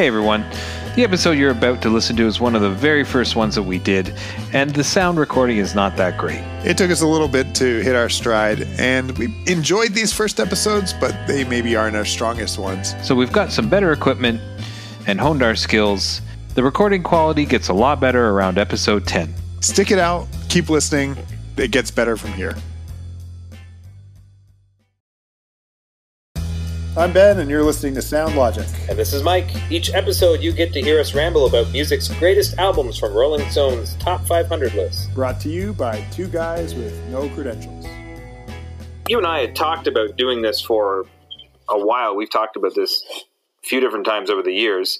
Hey everyone. The episode you're about to listen to is one of the very first ones that we did, and the sound recording is not that great. It took us a little bit to hit our stride, and we enjoyed these first episodes, but they maybe aren't our strongest ones. So we've got some better equipment and honed our skills. The recording quality gets a lot better around episode 10. Stick it out, keep listening. It gets better from here. I'm Ben, and you're listening to Sound Logic. And this is Mike. Each episode, you get to hear us ramble about music's greatest albums from Rolling Stone's top 500 list. Brought to you by two guys with no credentials. You and I had talked about doing this for a while. We've talked about this a few different times over the years.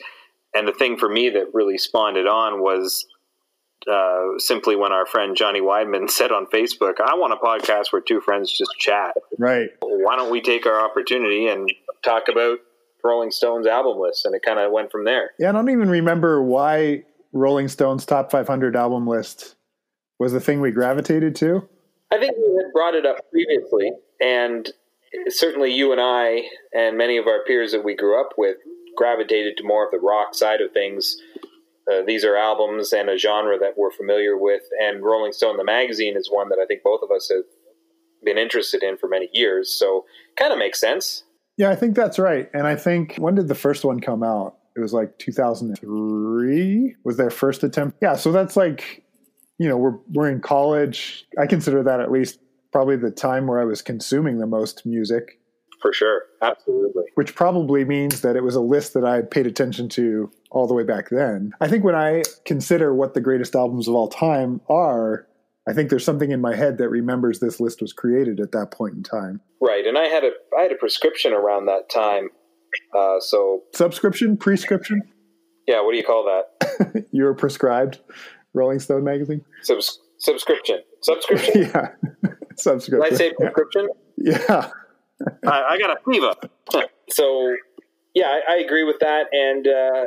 And the thing for me that really spawned it on was uh, simply when our friend Johnny Weidman said on Facebook, I want a podcast where two friends just chat. Right. Why don't we take our opportunity and talk about Rolling Stones album list? And it kind of went from there. Yeah, I don't even remember why Rolling Stones top 500 album list was the thing we gravitated to. I think we had brought it up previously, and certainly you and I and many of our peers that we grew up with gravitated to more of the rock side of things uh, these are albums and a genre that we're familiar with, and Rolling Stone, the magazine, is one that I think both of us have been interested in for many years. So, kind of makes sense. Yeah, I think that's right. And I think when did the first one come out? It was like 2003 was their first attempt. Yeah, so that's like, you know, we're we're in college. I consider that at least probably the time where I was consuming the most music. For sure, absolutely. Which probably means that it was a list that I paid attention to all the way back then. I think when I consider what the greatest albums of all time are, I think there's something in my head that remembers this list was created at that point in time. Right, and I had a I had a prescription around that time. Uh, so subscription, prescription. Yeah, what do you call that? you were prescribed Rolling Stone magazine. Subs- subscription, subscription. yeah, subscription. Did I say prescription? Yeah. I, I, got a fever. so, yeah, I, I, agree with that, and uh,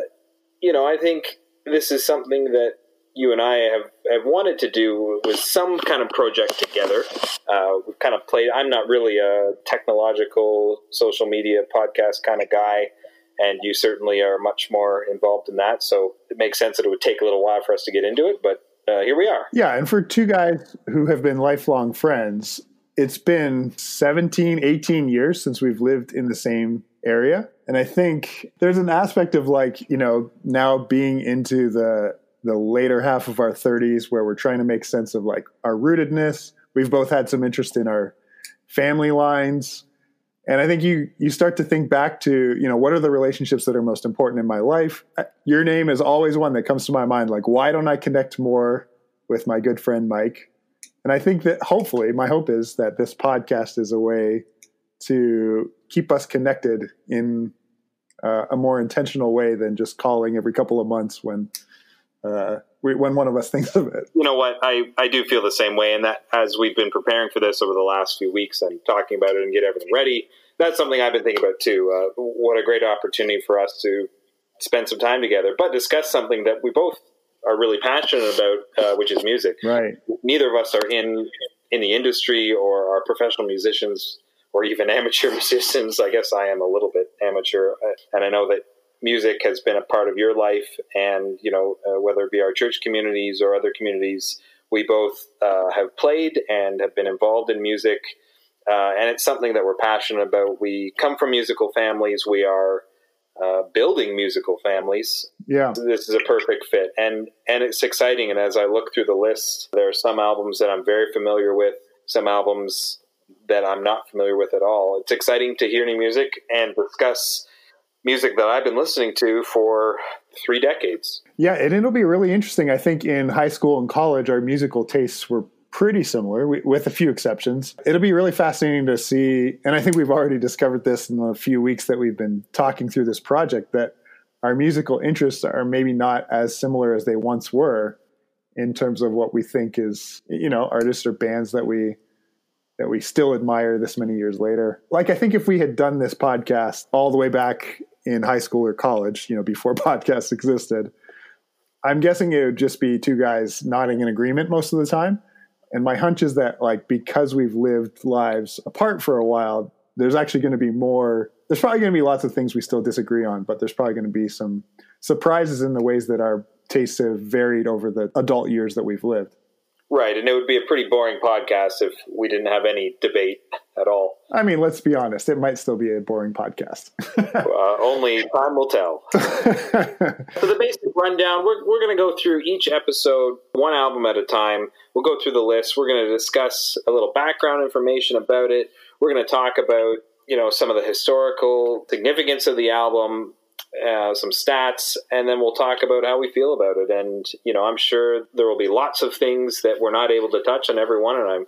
you know, I think this is something that you and I have, have wanted to do with some kind of project together. Uh, we've kind of played. I'm not really a technological social media podcast kind of guy, and you certainly are much more involved in that. So it makes sense that it would take a little while for us to get into it, but uh, here we are. Yeah, and for two guys who have been lifelong friends, it's been 17, 18 years since we've lived in the same area. And I think there's an aspect of like, you know, now being into the the later half of our 30s where we're trying to make sense of like our rootedness. We've both had some interest in our family lines. And I think you you start to think back to, you know, what are the relationships that are most important in my life? Your name is always one that comes to my mind like why don't I connect more with my good friend Mike? And I think that hopefully my hope is that this podcast is a way to keep us connected in uh, a more intentional way than just calling every couple of months when uh, we, when one of us thinks of it. You know what? I, I do feel the same way, and that as we've been preparing for this over the last few weeks and talking about it and get everything ready, that's something I've been thinking about too. Uh, what a great opportunity for us to spend some time together, but discuss something that we both are really passionate about, uh, which is music. Right. Neither of us are in in the industry or are professional musicians or even amateur musicians. I guess I am a little bit amateur, uh, and I know that music has been a part of your life, and you know uh, whether it be our church communities or other communities, we both uh, have played and have been involved in music, uh, and it's something that we're passionate about. We come from musical families. We are. Uh, building musical families. Yeah, this is a perfect fit, and and it's exciting. And as I look through the list, there are some albums that I'm very familiar with, some albums that I'm not familiar with at all. It's exciting to hear new music and discuss music that I've been listening to for three decades. Yeah, and it'll be really interesting. I think in high school and college, our musical tastes were pretty similar, with a few exceptions. It'll be really fascinating to see, and I think we've already discovered this in the few weeks that we've been talking through this project, that our musical interests are maybe not as similar as they once were in terms of what we think is, you know, artists or bands that we that we still admire this many years later. Like I think if we had done this podcast all the way back in high school or college, you know, before podcasts existed, I'm guessing it would just be two guys nodding in agreement most of the time. And my hunch is that like because we've lived lives apart for a while, there's actually going to be more there's probably going to be lots of things we still disagree on, but there's probably going to be some surprises in the ways that our tastes have varied over the adult years that we've lived. Right, and it would be a pretty boring podcast if we didn't have any debate at all. I mean, let's be honest; it might still be a boring podcast. uh, only time will tell. so the basic rundown: we're we're going to go through each episode one album at a time. We'll go through the list. We're going to discuss a little background information about it. We're going to talk about you know some of the historical significance of the album, uh, some stats, and then we'll talk about how we feel about it. And you know, I'm sure there will be lots of things that we're not able to touch on every one, and I'm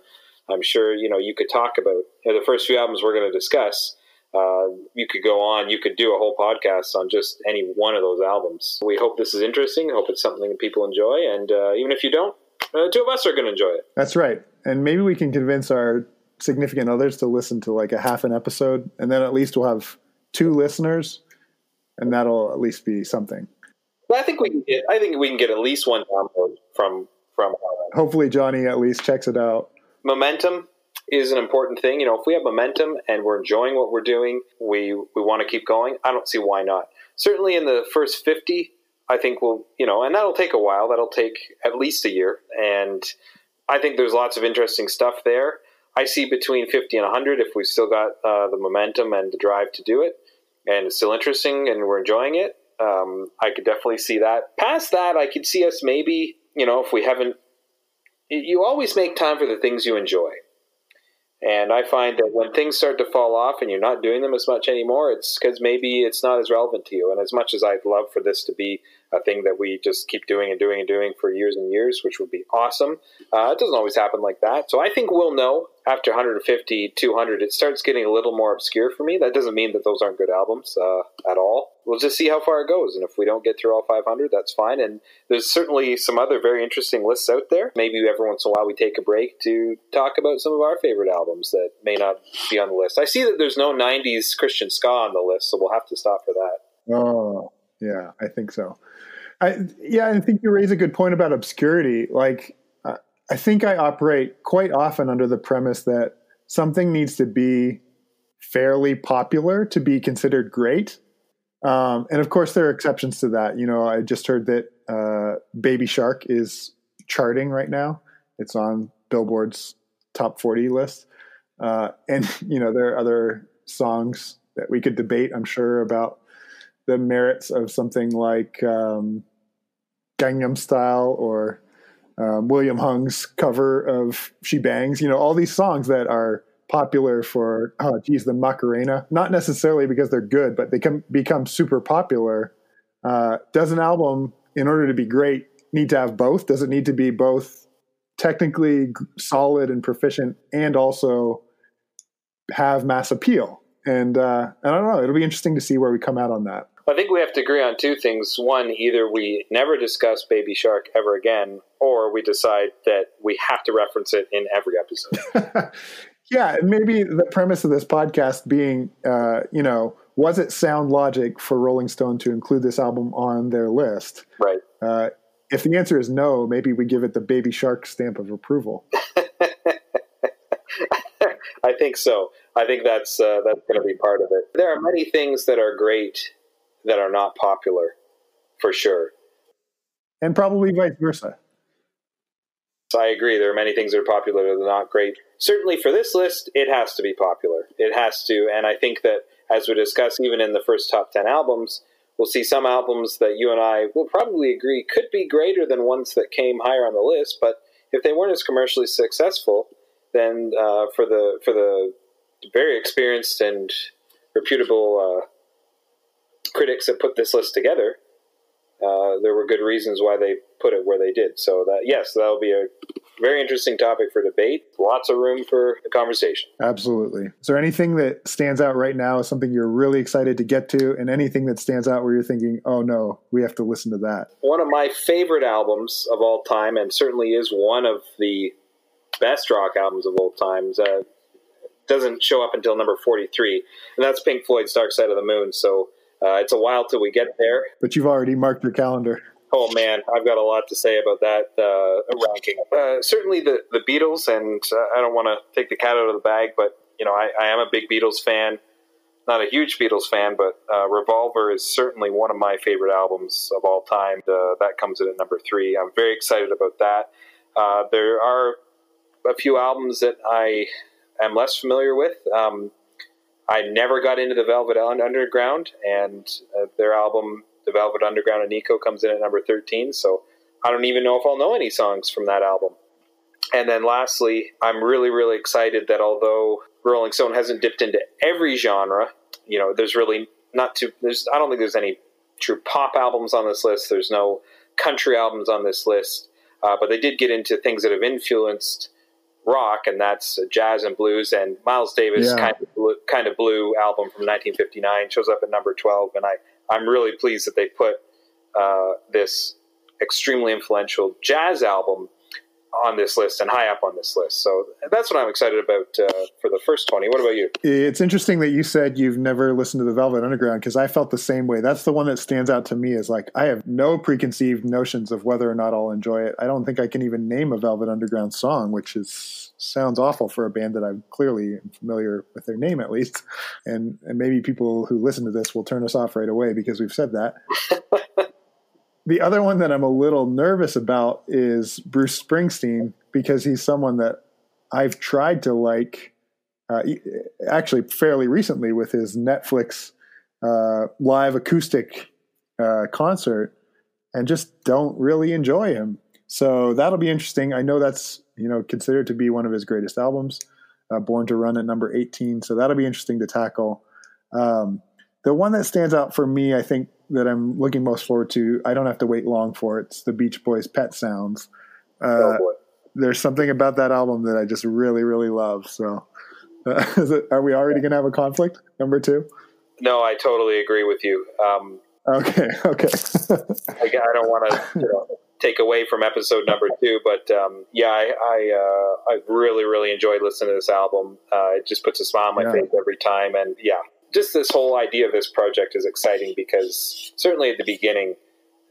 I'm sure you know you could talk about you know, the first few albums we're going to discuss. Uh, you could go on. You could do a whole podcast on just any one of those albums. We hope this is interesting. Hope it's something that people enjoy, and uh, even if you don't, uh, two of us are going to enjoy it. That's right, and maybe we can convince our significant others to listen to like a half an episode, and then at least we'll have two listeners, and that'll at least be something. Well, I think we can get. I think we can get at least one download from from. Hopefully, Johnny at least checks it out. Momentum is an important thing. You know, if we have momentum and we're enjoying what we're doing, we we want to keep going. I don't see why not. Certainly, in the first fifty, I think we'll you know, and that'll take a while. That'll take at least a year, and I think there's lots of interesting stuff there. I see between 50 and 100 if we've still got uh, the momentum and the drive to do it, and it's still interesting and we're enjoying it. Um, I could definitely see that. Past that, I could see us maybe, you know, if we haven't, you always make time for the things you enjoy. And I find that when things start to fall off and you're not doing them as much anymore, it's because maybe it's not as relevant to you. And as much as I'd love for this to be a thing that we just keep doing and doing and doing for years and years, which would be awesome, uh, it doesn't always happen like that. So I think we'll know after 150, 200, it starts getting a little more obscure for me. That doesn't mean that those aren't good albums uh, at all. We'll just see how far it goes. And if we don't get through all 500, that's fine. And there's certainly some other very interesting lists out there. Maybe every once in a while we take a break to talk about some of our favorite albums that may not be on the list. I see that there's no 90s Christian ska on the list, so we'll have to stop for that. Oh, yeah, I think so. I, yeah, I think you raise a good point about obscurity. Like, I think I operate quite often under the premise that something needs to be fairly popular to be considered great. Um, and of course, there are exceptions to that. You know, I just heard that uh, Baby Shark is charting right now. It's on Billboard's top 40 list. Uh, and, you know, there are other songs that we could debate, I'm sure, about the merits of something like um, Gangnam Style or um, William Hung's cover of She Bangs, you know, all these songs that are popular for, oh, geez, the Macarena, not necessarily because they're good, but they can become super popular. Uh, does an album, in order to be great, need to have both? Does it need to be both technically solid and proficient and also have mass appeal? And, uh, I don't know, it'll be interesting to see where we come out on that. I think we have to agree on two things. One, either we never discuss Baby Shark ever again, or we decide that we have to reference it in every episode. yeah, maybe the premise of this podcast being, uh, you know, was it sound logic for Rolling Stone to include this album on their list? Right. Uh, if the answer is no, maybe we give it the Baby Shark stamp of approval. I think so. I think that's uh, that's going to be part of it. There are many things that are great that are not popular, for sure. And probably vice versa. So I agree. There are many things that are popular that are not great. Certainly for this list, it has to be popular. It has to. And I think that as we discuss, even in the first top 10 albums, we'll see some albums that you and I will probably agree could be greater than ones that came higher on the list. But if they weren't as commercially successful, then uh, for the for the very experienced and reputable uh, critics that put this list together, uh, there were good reasons why they put it where they did. So that yes, that'll be a very interesting topic for debate. Lots of room for a conversation. Absolutely. Is there anything that stands out right now as something you're really excited to get to, and anything that stands out where you're thinking, "Oh no, we have to listen to that"? One of my favorite albums of all time, and certainly is one of the best rock albums of all times. Uh, doesn't show up until number 43, and that's Pink Floyd's Dark Side of the Moon. So uh, it's a while till we get there. But you've already marked your calendar. Oh man, I've got a lot to say about that uh, ranking. Uh, certainly the the Beatles, and uh, I don't want to take the cat out of the bag, but you know I, I, am a big Beatles fan. not a huge Beatles fan, but uh, Revolver is certainly one of my favorite albums of all time. That comes in at number three. I'm very excited about that. Uh, there are a few albums that I am less familiar with. Um, I never got into the Velvet Underground, and uh, their album, The Velvet Underground and Nico, comes in at number 13. So I don't even know if I'll know any songs from that album. And then lastly, I'm really, really excited that although Rolling Stone hasn't dipped into every genre, you know, there's really not too, there's, I don't think there's any true pop albums on this list. There's no country albums on this list. Uh, but they did get into things that have influenced rock, and that's jazz and blues. And Miles Davis' yeah. kind of blue, kind of blue album from 1959 shows up at number 12, and I I'm really pleased that they put uh, this extremely influential jazz album on this list and high up on this list. So that's what I'm excited about uh, for the first 20. What about you? It's interesting that you said you've never listened to the Velvet Underground because I felt the same way. That's the one that stands out to me as like I have no preconceived notions of whether or not I'll enjoy it. I don't think I can even name a Velvet Underground song, which is sounds awful for a band that I'm clearly familiar with their name at least. And and maybe people who listen to this will turn us off right away because we've said that. the other one that I'm a little nervous about is Bruce Springsteen because he's someone that I've tried to like, uh, actually fairly recently with his Netflix uh, live acoustic uh, concert, and just don't really enjoy him. So that'll be interesting. I know that's you know considered to be one of his greatest albums, uh, Born to Run at number 18. So that'll be interesting to tackle. Um, the one that stands out for me, I think, that I'm looking most forward to. I don't have to wait long for it. It's the Beach Boys' Pet Sounds. Uh, oh there's something about that album that I just really, really love. So, uh, it, are we already going to have a conflict? Number two? No, I totally agree with you. Um, okay, okay. I, I, don't want to you know, take away from episode number two, but um, yeah, I I, uh, I, really, really enjoyed listening to this album. Uh, it just puts a smile on my yeah. face every time, and yeah, just this whole idea of this project is exciting because certainly at the beginning,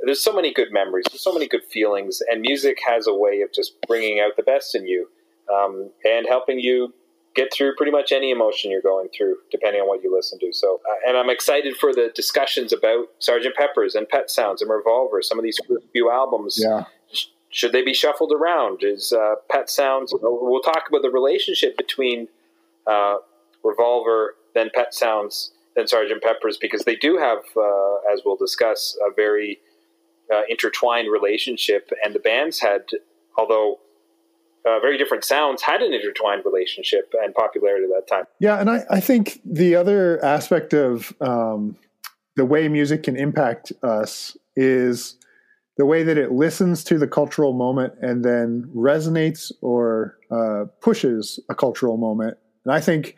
there's so many good memories, there's so many good feelings, and music has a way of just bringing out the best in you um, and helping you get through pretty much any emotion you're going through, depending on what you listen to. So, uh, and I'm excited for the discussions about Sergeant Pepper's and Pet Sounds and Revolver. Some of these few albums, yeah. should they be shuffled around? Is uh, Pet Sounds? We'll talk about the relationship between uh, Revolver than Pet Sounds than Sergeant Pepper's because they do have, uh, as we'll discuss, a very uh, intertwined relationship. And the bands had, although uh, very different sounds, had an intertwined relationship and popularity at that time. Yeah, and I, I think the other aspect of um, the way music can impact us is the way that it listens to the cultural moment and then resonates or uh, pushes a cultural moment. And I think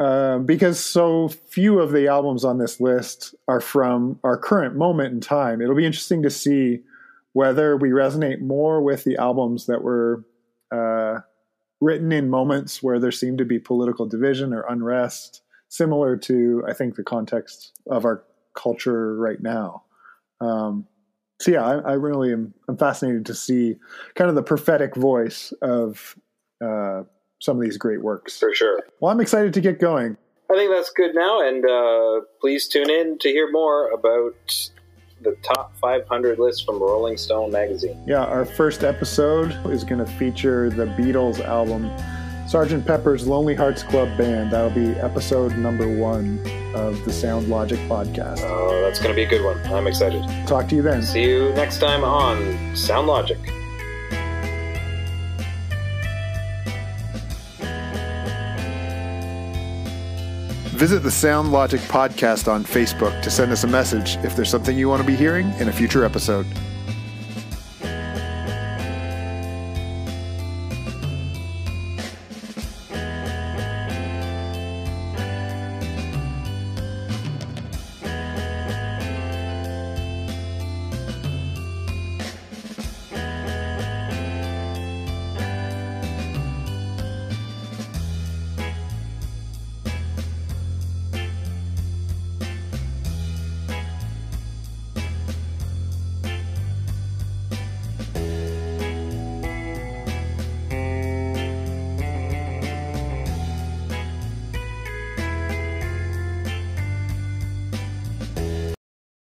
um, because so few of the albums on this list are from our current moment in time. It'll be interesting to see whether we resonate more with the albums that were uh, written in moments where there seemed to be political division or unrest, similar to, I think, the context of our culture right now. Um, so yeah, I, I, really am I'm fascinated to see kind of the prophetic voice of uh, some of these great works. For sure. Well, I'm excited to get going. I think that's good now, and uh, please tune in to hear more about the top 500 list from Rolling Stone magazine. Yeah, our first episode is going to feature the Beatles album Sergeant Pepper's Lonely Hearts Club Band. That'll be episode number one of the Sound Logic podcast. Oh, that's going to be a good one. I'm excited. Talk to you then. See you next time on Sound Logic. Visit the Sound Logic podcast on Facebook to send us a message if there's something you want to be hearing in a future episode.